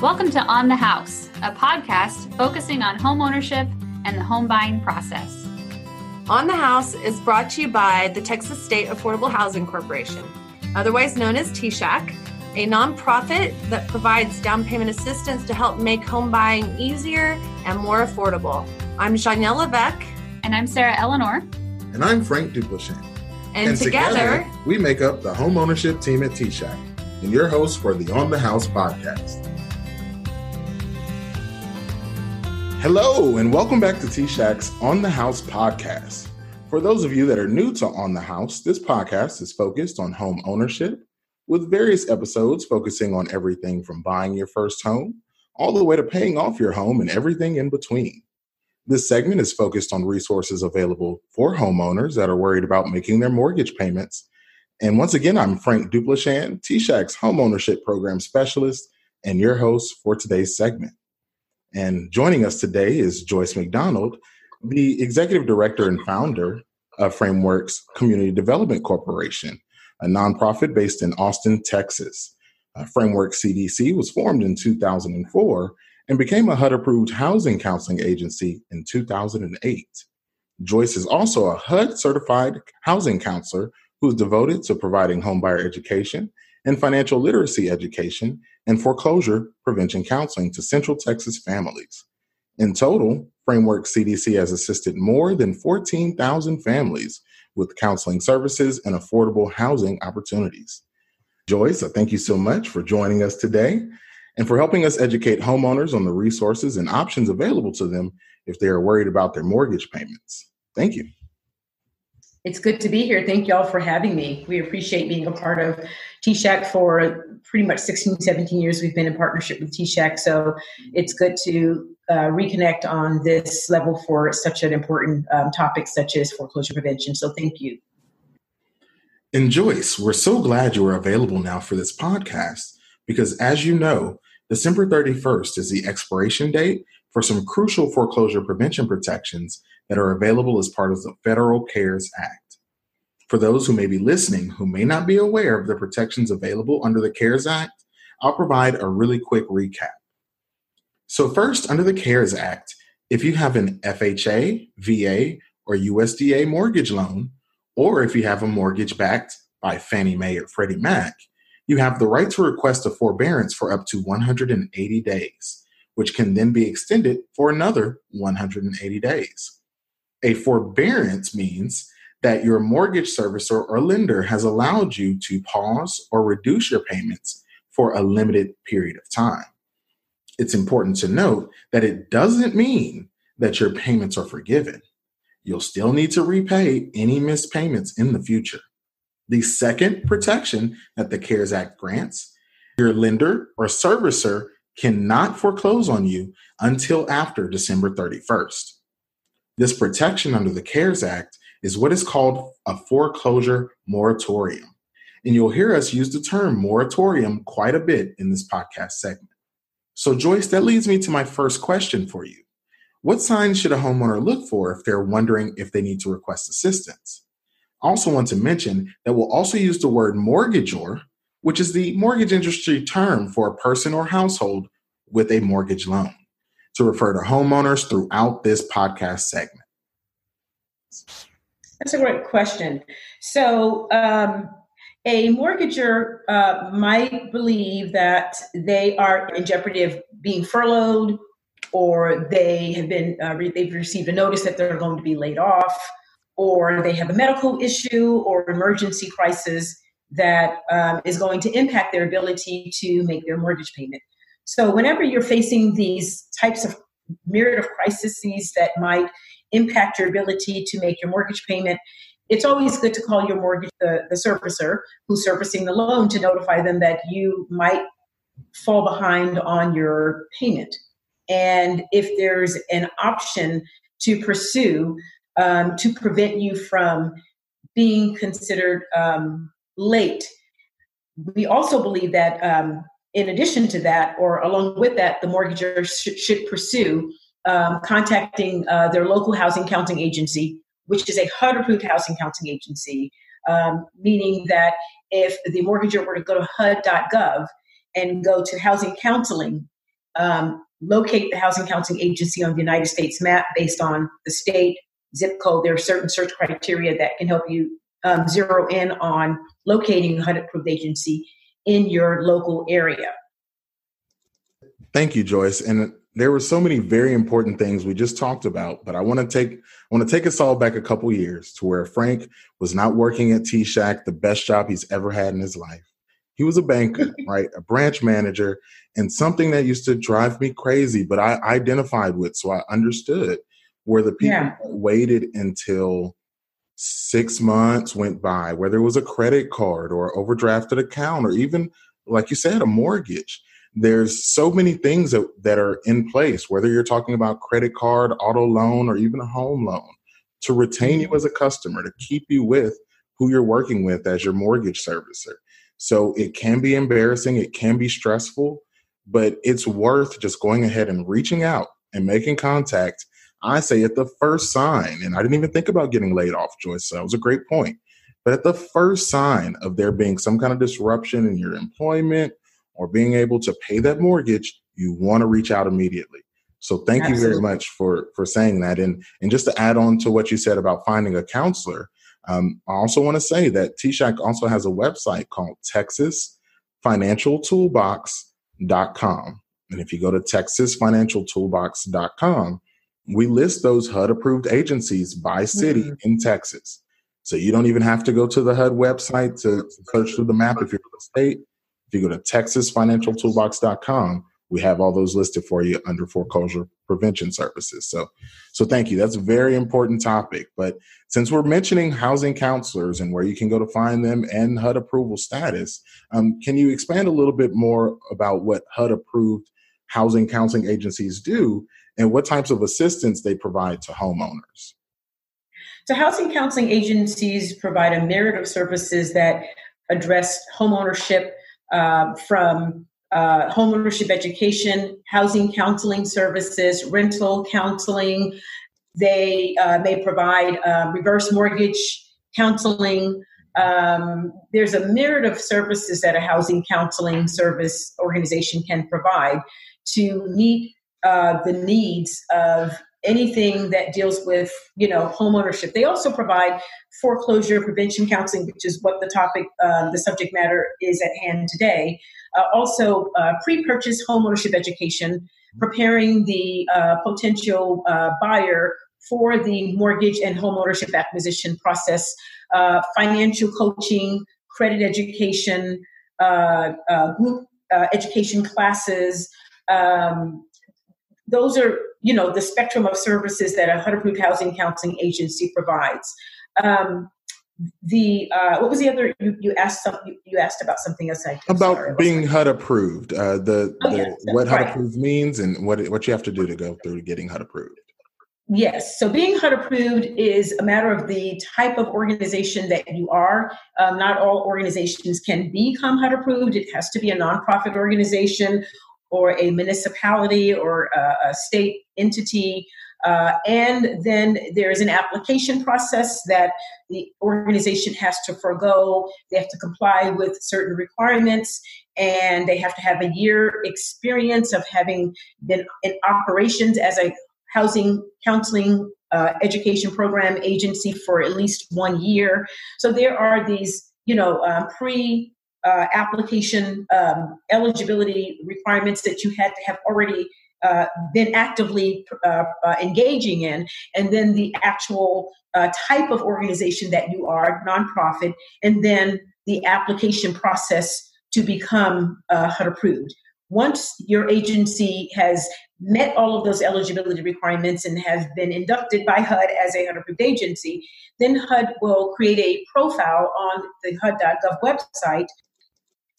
Welcome to On the House, a podcast focusing on home ownership and the home buying process. On the House is brought to you by the Texas State Affordable Housing Corporation, otherwise known as TSAHC, a nonprofit that provides down payment assistance to help make home buying easier and more affordable. I'm Janelle Levesque. And I'm Sarah Eleanor. And I'm Frank Duplichan. And, and together, together, we make up the home ownership team at TSAHC and your host for the On the House podcast. Hello, and welcome back to T Shack's On the House podcast. For those of you that are new to On the House, this podcast is focused on home ownership, with various episodes focusing on everything from buying your first home all the way to paying off your home and everything in between. This segment is focused on resources available for homeowners that are worried about making their mortgage payments. And once again, I'm Frank Duplichan, TSAHC's homeownership program specialist and your host for today's segment. And joining us today is Joyce McDonald, the executive director and founder of FrameWorks Community Development Corporation, a nonprofit based in Austin, Texas. Uh, Framework CDC was formed in 2004 and became a HUD approved housing counseling agency in 2008. Joyce is also a HUD certified housing counselor who is devoted to providing homebuyer education and financial literacy education and foreclosure prevention counseling to Central Texas families. In total, Framework CDC has assisted more than 14,000 families with counseling services and affordable housing opportunities. Joyce, thank you so much for joining us today and for helping us educate homeowners on the resources and options available to them if they are worried about their mortgage payments. Thank you. It's good to be here. Thank y'all for having me. We appreciate being a part of T-Shack for pretty much 16, 17 years. We've been in partnership with T-Shack. So it's good to uh, reconnect on this level for such an important um, topic such as foreclosure prevention. So thank you. And Joyce, we're so glad you are available now for this podcast because as you know, December 31st is the expiration date for some crucial foreclosure prevention protections that are available as part of the Federal CARES Act. For those who may be listening who may not be aware of the protections available under the CARES Act, I'll provide a really quick recap. So, first, under the CARES Act, if you have an FHA, VA, or USDA mortgage loan, or if you have a mortgage backed by Fannie Mae or Freddie Mac, you have the right to request a forbearance for up to 180 days, which can then be extended for another 180 days. A forbearance means that your mortgage servicer or lender has allowed you to pause or reduce your payments for a limited period of time. It's important to note that it doesn't mean that your payments are forgiven. You'll still need to repay any missed payments in the future. The second protection that the CARES Act grants your lender or servicer cannot foreclose on you until after December 31st. This protection under the CARES Act is what is called a foreclosure moratorium. And you'll hear us use the term moratorium quite a bit in this podcast segment. So, Joyce, that leads me to my first question for you. What signs should a homeowner look for if they're wondering if they need to request assistance? I also want to mention that we'll also use the word mortgagor, which is the mortgage industry term for a person or household with a mortgage loan to refer to homeowners throughout this podcast segment? That's a great question. So, um, a mortgager uh, might believe that they are in jeopardy of being furloughed, or they have been uh, re- they've received a notice that they're going to be laid off, or they have a medical issue or emergency crisis that um, is going to impact their ability to make their mortgage payment. So, whenever you're facing these types of myriad of crises that might impact your ability to make your mortgage payment, it's always good to call your mortgage the, the servicer who's servicing the loan to notify them that you might fall behind on your payment. And if there's an option to pursue um, to prevent you from being considered um, late, we also believe that um, in addition to that, or along with that, the mortgager sh- should pursue um, contacting uh, their local housing counting agency, which is a HUD approved housing counting agency, um, meaning that if the mortgager were to go to HUD.gov and go to housing counseling, um, locate the housing counseling agency on the United States map based on the state zip code. There are certain search criteria that can help you um, zero in on locating a HUD approved agency in your local area. Thank you, Joyce. And there were so many very important things we just talked about, but I want to take I want to take us all back a couple years to where Frank was not working at T-Shack, the best job he's ever had in his life. He was a banker, right? A branch manager, and something that used to drive me crazy, but I identified with, so I understood where the people yeah. waited until six months went by, whether it was a credit card or overdrafted account, or even, like you said, a mortgage there's so many things that, that are in place, whether you're talking about credit card, auto loan, or even a home loan, to retain you as a customer, to keep you with who you're working with as your mortgage servicer. So it can be embarrassing, it can be stressful, but it's worth just going ahead and reaching out and making contact. I say at the first sign, and I didn't even think about getting laid off, Joyce. So that was a great point. But at the first sign of there being some kind of disruption in your employment or being able to pay that mortgage, you want to reach out immediately. So thank Absolutely. you very much for for saying that. And and just to add on to what you said about finding a counselor, um, I also want to say that T-Shack also has a website called TexasFinancialToolbox.com. And if you go to TexasFinancialToolbox.com, we list those HUD approved agencies by city mm-hmm. in Texas. So you don't even have to go to the HUD website to search through the map if you're in the state. If you go to texasfinancialtoolbox.com, we have all those listed for you under foreclosure prevention services. So, so thank you. That's a very important topic. But since we're mentioning housing counselors and where you can go to find them and HUD approval status, um, can you expand a little bit more about what HUD approved housing counseling agencies do and what types of assistance they provide to homeowners? So, housing counseling agencies provide a myriad of services that address homeownership uh, from uh, homeownership education, housing counseling services, rental counseling. They uh, may provide uh, reverse mortgage counseling. Um, there's a myriad of services that a housing counseling service organization can provide to meet uh, the needs of anything that deals with you know home ownership they also provide foreclosure prevention counseling which is what the topic uh, the subject matter is at hand today. Uh, also uh, pre-purchase home ownership education preparing the uh, potential uh, buyer for the mortgage and home ownership acquisition process financial coaching credit education group education classes um, those are you know the spectrum of services that a HUD approved housing counseling agency provides. Um, the uh, what was the other you, you asked something you asked about something else I about sorry, being HUD approved uh, the, oh, the yes, what HUD right. approved means and what what you have to do to go through getting HUD approved. Yes. So being HUD approved is a matter of the type of organization that you are. Um, not all organizations can become HUD approved. It has to be a nonprofit organization or a municipality or a, a state entity. Uh, and then there's an application process that the organization has to forego. They have to comply with certain requirements, and they have to have a year experience of having been in operations as a housing counseling uh, education program agency for at least one year. So there are these, you know, um, pre uh, application um, eligibility requirements that you had to have already uh, been actively uh, uh engaging in, and then the actual uh, type of organization that you are, nonprofit, and then the application process to become HUD uh, approved. Once your agency has met all of those eligibility requirements and has been inducted by HUD as a HUD approved agency, then HUD will create a profile on the HUD.gov website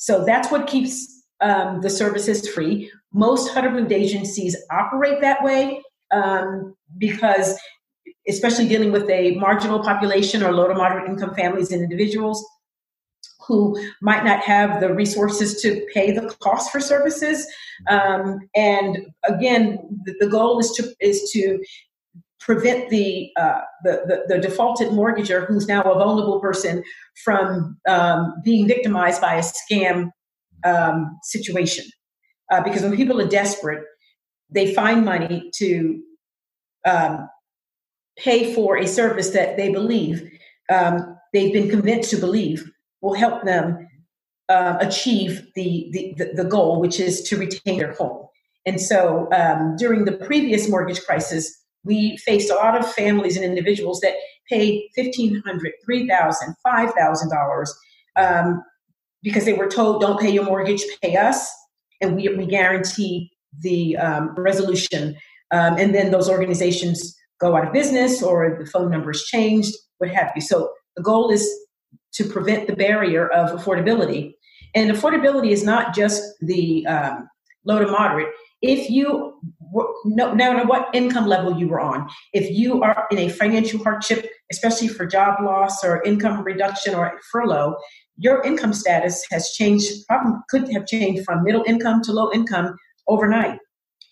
so that's what keeps um, the services free. Most HUD approved agencies operate that way um, because, especially dealing with a marginal population or low to moderate income families and individuals who might not have the resources to pay the cost for services. Um, and again, the, the goal is to is to prevent the, uh, the, the, the, defaulted mortgager, who's now a vulnerable person, from um, being victimized by a scam um, situation. uh, because when people are desperate, they find money to um, pay for a service that they believe um, they've been convinced to believe will help them uh, achieve the, the, the goal, which is to retain their home. And so um, during the previous mortgage crisis, we faced a lot of families and individuals that paid $1,500, $3,000, $5,000 um, because they were told, don't pay your mortgage, pay us. And we, we guarantee the um, resolution. Um, and then those organizations go out of business or the phone number is changed, what have you. So the goal is to prevent the barrier of affordability. And affordability is not just the um, low to moderate. If you, no, no matter what income level you were on, if you are in a financial hardship, especially for job loss or income reduction or furlough, your income status has changed, probably could have changed from middle income to low income overnight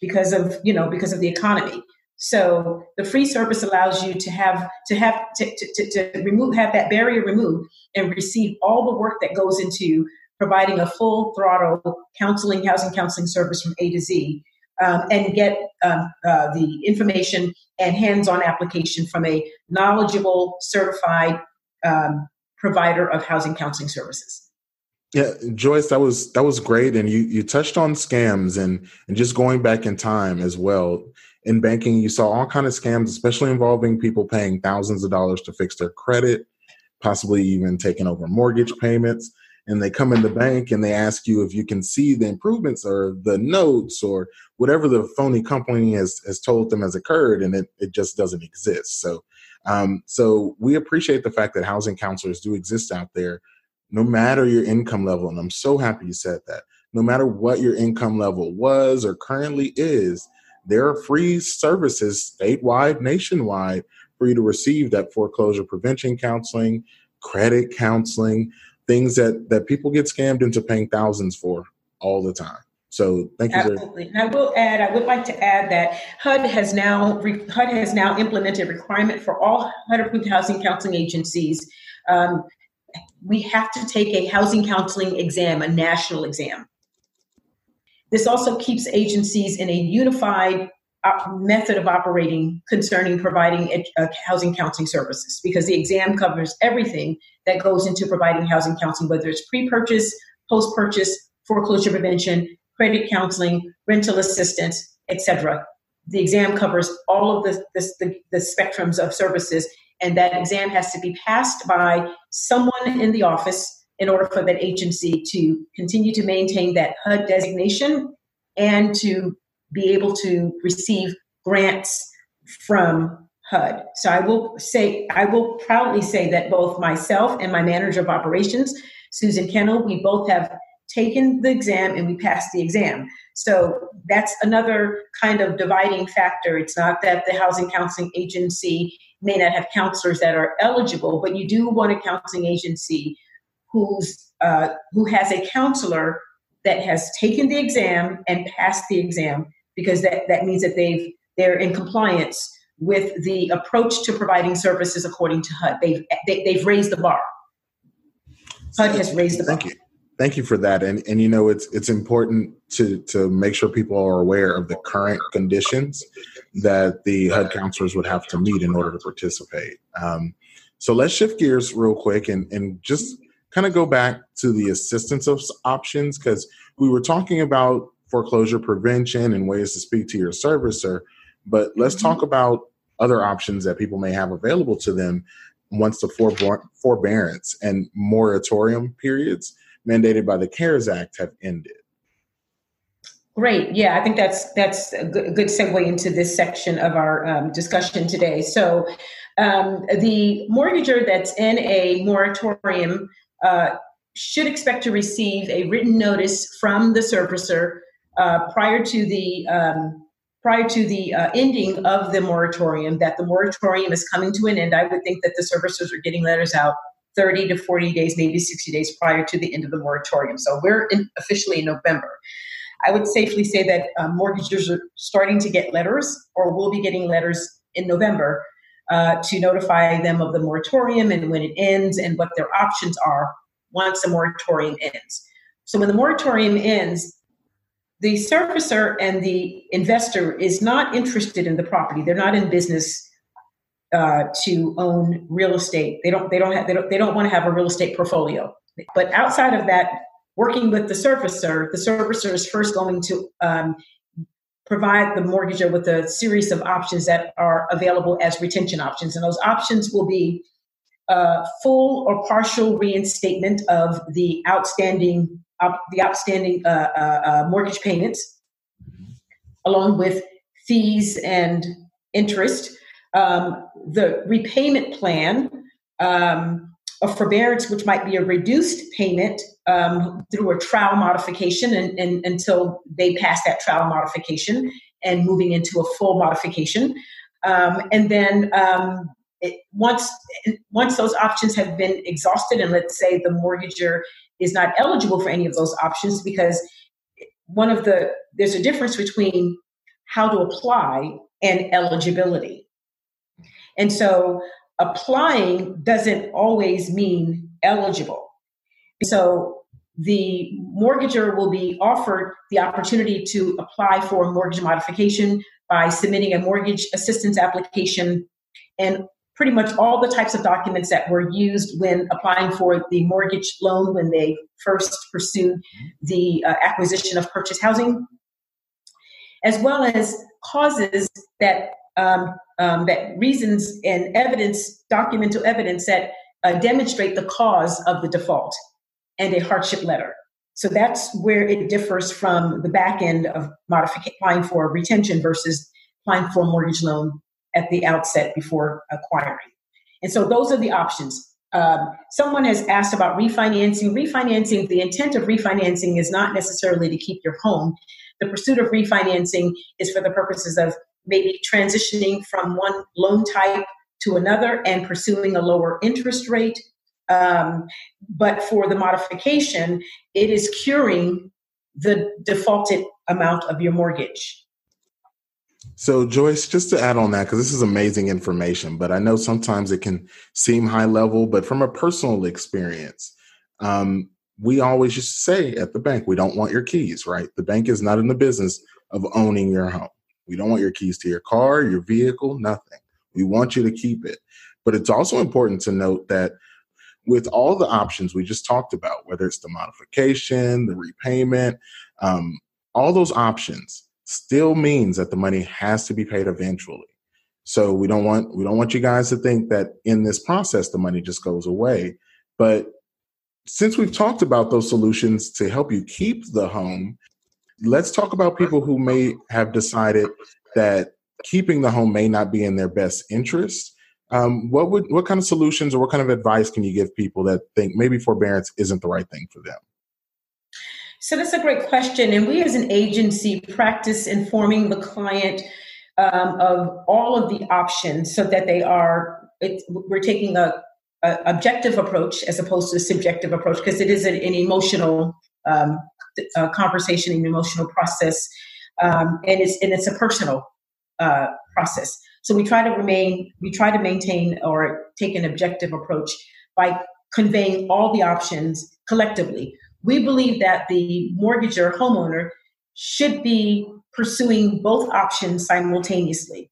because of, you know, because of the economy. So the free service allows you to have to have to, to, to, remove have that barrier removed and receive all the work that goes into providing a full throttle counseling, housing counseling service from A to Z, um, and get um, uh, the information and hands-on application from a knowledgeable, certified um, provider of housing counseling services. Yeah, Joyce, that was that was great, and you you touched on scams and and just going back in time as well in banking, you saw all kind of scams, especially involving people paying thousands of dollars to fix their credit, possibly even taking over mortgage payments. And they come in the bank and they ask you if you can see the improvements or the notes or whatever the phony company has, has told them has occurred, and it, it just doesn't exist. So, um, so we appreciate the fact that housing counselors do exist out there, no matter your income level. And I'm so happy you said that. No matter what your income level was or currently is, there are free services statewide, nationwide for you to receive that foreclosure prevention counseling, credit counseling, things that that people get scammed into paying thousands for all the time. So thank you. Absolutely. And I will add, I would like to add that HUD has now HUD has now implemented a requirement for all HUD approved housing counseling agencies. Um, we have to take a housing counseling exam, a national exam. This also keeps agencies in a unified uh, method of operating concerning providing uh, housing counseling services because the exam covers everything that goes into providing housing counseling, whether it's pre purchase, post purchase, foreclosure prevention, credit counseling, rental assistance, etc. The exam covers all of the, the, the, the spectrums of services, and that exam has to be passed by someone in the office in order for that agency to continue to maintain that HUD designation and to be able to receive grants from HUD. So I will say, I will proudly say that both myself and my manager of operations, Susan Kennel, we both have taken the exam and we passed the exam. So that's another kind of dividing factor. It's not that the housing counseling agency may not have counselors that are eligible, but you do want a counseling agency who's uh, who has a counselor that has taken the exam and passed the exam because that, that means that they've they're in compliance with the approach to providing services according to HUD. They've they, have they have raised the bar. HUD has raised the bar. Thank you. Thank you for that. And and you know it's it's important to to make sure people are aware of the current conditions that the HUD counselors would have to meet in order to participate. Um, so let's shift gears real quick and and just kind of go back to the assistance of options because we were talking about foreclosure prevention and ways to speak to your servicer, but let's mm-hmm. talk about other options that people may have available to them once the forbearance and moratorium periods mandated by the CARES Act have ended. Great. Yeah, I think that's that's a good, good segue into this section of our um, discussion today. So, um, the mortgager that's in a moratorium uh, should expect to receive a written notice from the servicer uh, prior to the um, prior to the uh, ending of the moratorium that the moratorium is coming to an end. I would think that the servicers are getting letters out 30 to 40 days, maybe 60 days prior to the end of the moratorium. So we're in, officially in November. I would safely say that uh, mortgagers are starting to get letters or will be getting letters in November uh, to notify them of the moratorium and when it ends and what their options are once the moratorium ends. So when the moratorium ends, the servicer and the investor is not interested in the property. They're not in business uh, to own real estate. They don't. They don't have. They don't. They don't want to have a real estate portfolio. But outside of that, working with the servicer, the servicer is first going to um, provide the mortgager with a series of options that are available as retention options, and those options will be uh, full or partial reinstatement of the outstanding uh, the outstanding uh, uh, uh, mortgage payments, along with fees and interest. Um, the repayment plan um, of forbearance, which might be a reduced payment um, through a trial modification and, and, until they pass that trial modification and moving into a full modification. Um, and then um, it, once once those options have been exhausted, and let's say the mortgager is not eligible for any of those options because one of the there's a difference between how to apply and eligibility. And so applying doesn't always mean eligible. So the mortgager will be offered the opportunity to apply for a mortgage modification by submitting a mortgage assistance application and pretty much all the types of documents that were used when applying for the mortgage loan when they first pursued the uh, acquisition of purchase housing, as well as causes that um, um, that reasons and evidence, documental evidence that uh, demonstrate the cause of the default, and a hardship letter. So that's where it differs from the back end of modification, applying for retention versus applying for a mortgage loan at the outset before acquiring. And so those are the options. Um, someone has asked about refinancing. Refinancing, the intent of refinancing is not necessarily to keep your home. The pursuit of refinancing is for the purposes of maybe transitioning from one loan type to another and pursuing a lower interest rate. Um, but for the modification, it is curing the defaulted amount of your mortgage. So, Joyce, just to add on that, because this is amazing information, but I know sometimes it can seem high level, but from a personal experience, um, we always used to say at the bank, we don't want your keys, right? The bank is not in the business of owning your home. We don't want your keys to your car, your vehicle, nothing. We want you to keep it. But it's also important to note that with all the options we just talked about, whether it's the modification, the repayment, um, all those options, still means that the money has to be paid eventually. So we don't want we don't want you guys to think that in this process the money just goes away. But since we've talked about those solutions to help you keep the home, let's talk about people who may have decided that keeping the home may not be in their best interest. Um, what would what kind of solutions or what kind of advice can you give people that think maybe forbearance isn't the right thing for them? So that's a great question. And we as an agency practice informing the client um, of all of the options so that they are, we're taking a, a, objective approach as opposed to a subjective approach because it is an, an emotional um, uh, conversation, an emotional process. Um, and it's and it's a personal uh, process. So we try to remain, we try to maintain or take an objective approach by conveying all the options collectively we believe that the mortgager homeowner should be pursuing both options simultaneously.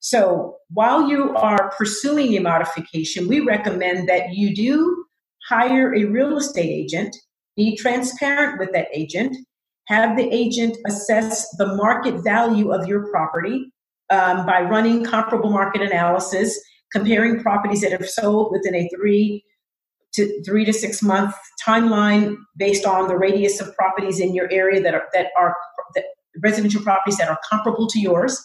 So while you are pursuing a modification, we recommend that you do hire a real estate agent, be transparent with that agent, have the agent assess the market value of your property um, by running comparable market analysis, comparing properties that have sold within a three to three to six month timeline based on the radius of properties in your area that are that are that residential properties that are comparable to yours.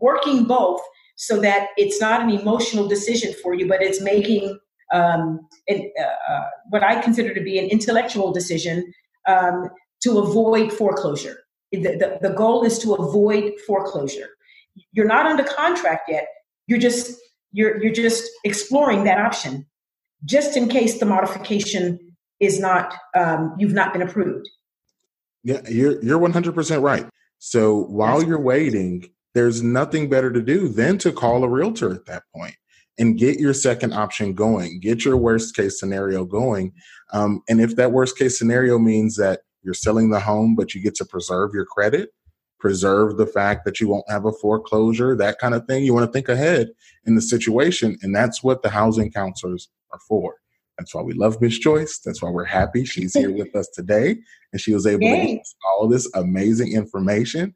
Working both so that it's not an emotional decision for you but it's making um, uh, uh, what i consider to be an intellectual decision um, to avoid foreclosure. The, the, the goal is to avoid foreclosure. You're not under contract yet. You're just you're you're just exploring that option just in case the modification is not um, you've not been approved. Yeah, you're you're 100% right. So while That's you're waiting, there's nothing better to do than to call a realtor at that point and get your second option going, get your worst case scenario going. Um, and if that worst case scenario means that you're selling the home, but you get to preserve your credit, preserve the fact that you won't have a foreclosure, that kind of thing. You want to think ahead in the situation. And that's what the housing counselors are for. That's why we love Miss Joyce. That's why we're happy she's here with us today. And she was able Yay. to get all this amazing information.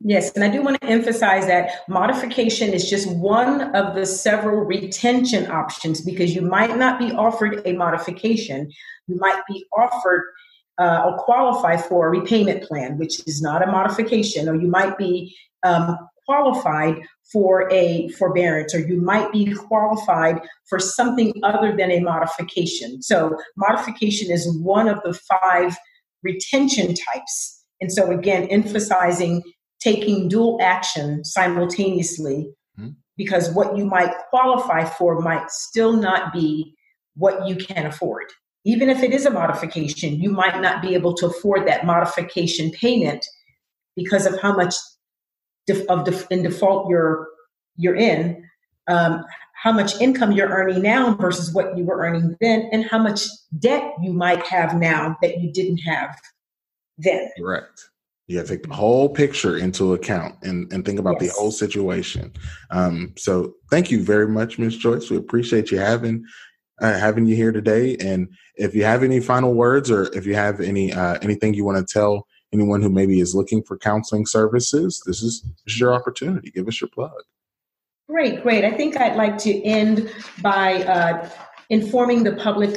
Yes, and I do want to emphasize that modification is just one of the several retention options because you might not be offered a modification. You might be offered uh, or qualify for a repayment plan, which is not a modification, or you might be um, qualified for a forbearance, or you might be qualified for something other than a modification. So, modification is one of the five retention types. And so, again, emphasizing taking dual action simultaneously mm-hmm. because what you might qualify for might still not be what you can afford. Even if it is a modification, you might not be able to afford that modification payment because of how much of def- in default you're you're in, um, how much income you're earning now versus what you were earning then, and how much debt you might have now that you didn't have then. Correct. You got to take the whole picture into account and, and think about yes. the whole situation. Um, so thank you very much, Ms. Joyce. We appreciate you having uh, having you here today. And if you have any final words or if you have any uh, anything you want to tell anyone who maybe is looking for counseling services, this is, this is your opportunity. Give us your plug. Great, great. I think I'd like to end by uh, informing the public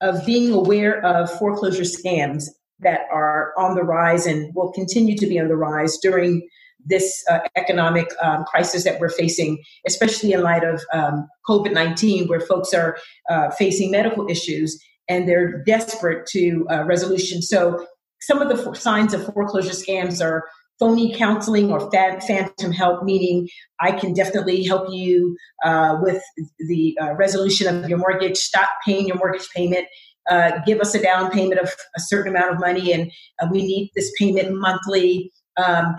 of being aware of foreclosure scams that are on the rise and will continue to be on the rise during this uh, economic um, crisis that we're facing, especially in light of um, COVID 19, where folks are uh, facing medical issues and they're desperate to uh, resolution. So, some of the signs of foreclosure scams are phony counseling or phantom help, meaning I can definitely help you uh, with the uh, resolution of your mortgage, stop paying your mortgage payment, uh, give us a down payment of a certain amount of money, and uh, we need this payment monthly. Um,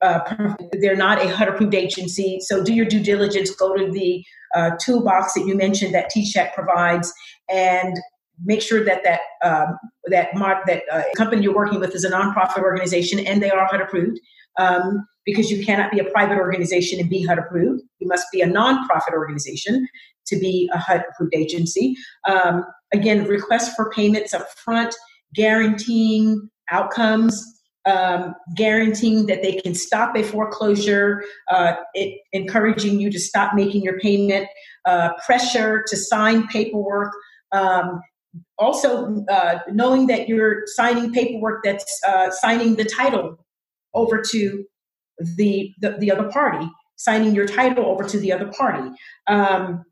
uh, they're not a HUD approved agency, so do your due diligence. Go to the uh, toolbox that you mentioned that T-Shack provides, and make sure that that um, that mark, that uh, company you're working with is a nonprofit organization and they are HUD approved. Um, because you cannot be a private organization and be HUD approved. You must be a nonprofit organization to be a HUD approved agency. Um, again, request for payments up front, guaranteeing outcomes, um, guaranteeing that they can stop a foreclosure, uh, it, encouraging you to stop making your payment, uh, pressure to sign paperwork. Um, also, uh, knowing that you're signing paperwork that's uh, signing the title over to the, the, the other party, signing your title over to the other party. Um,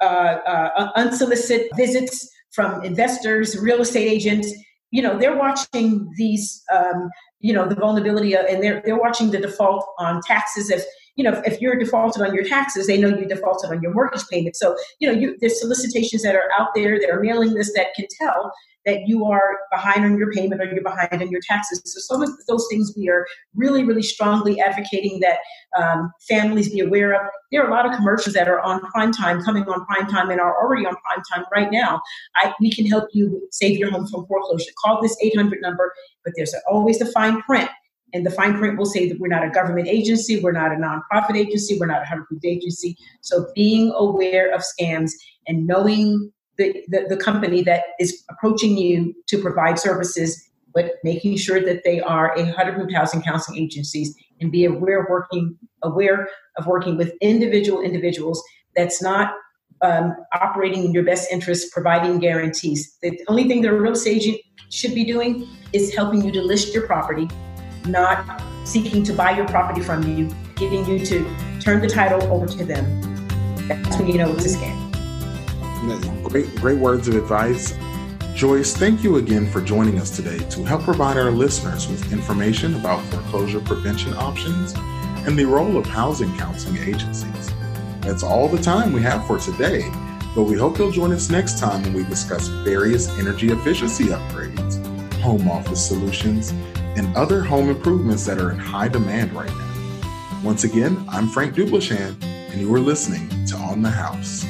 uh, uh, unsolicited visits from investors, real estate agents. You know, they're watching these, um, you know, the vulnerability, uh, and they're they're watching the default on taxes. If you know, if, you're defaulted on your taxes, they know you defaulted on your mortgage payment. So, you know, you, there's solicitations that are out there, that are mailing lists that can tell that you are behind on your payment or you're behind on your taxes. So some of those things we are really, really strongly advocating that um, families be aware of. There are a lot of commercials that are on prime time, coming on prime time, and are already on prime time right now. I, we can help you save your home from foreclosure. Call this 800 number, but there's always the fine print. And the fine print will say that we're not a government agency, we're not a nonprofit agency, we're not a HUD approved agency. So being aware of scams and knowing the, the, the company that is approaching you to provide services, but making sure that they are a HUD approved housing counseling agencies and be aware working aware of working with individual individuals that's not um, operating in your best interest, providing guarantees. The only thing that a real estate agent should be doing is helping you to list your property, not seeking to buy your property from you, getting you to turn the title over to them. That's when you know it's a scam. Great, great words of advice. Joyce, thank you again for joining us today to help provide our listeners with information about foreclosure prevention options and the role of housing counseling agencies. That's all the time we have for today, but we hope you'll join us next time when we discuss various energy efficiency upgrades, home office solutions, and other home improvements that are in high demand right now. Once again, I'm Frank Duplichan, and you are listening to On the House.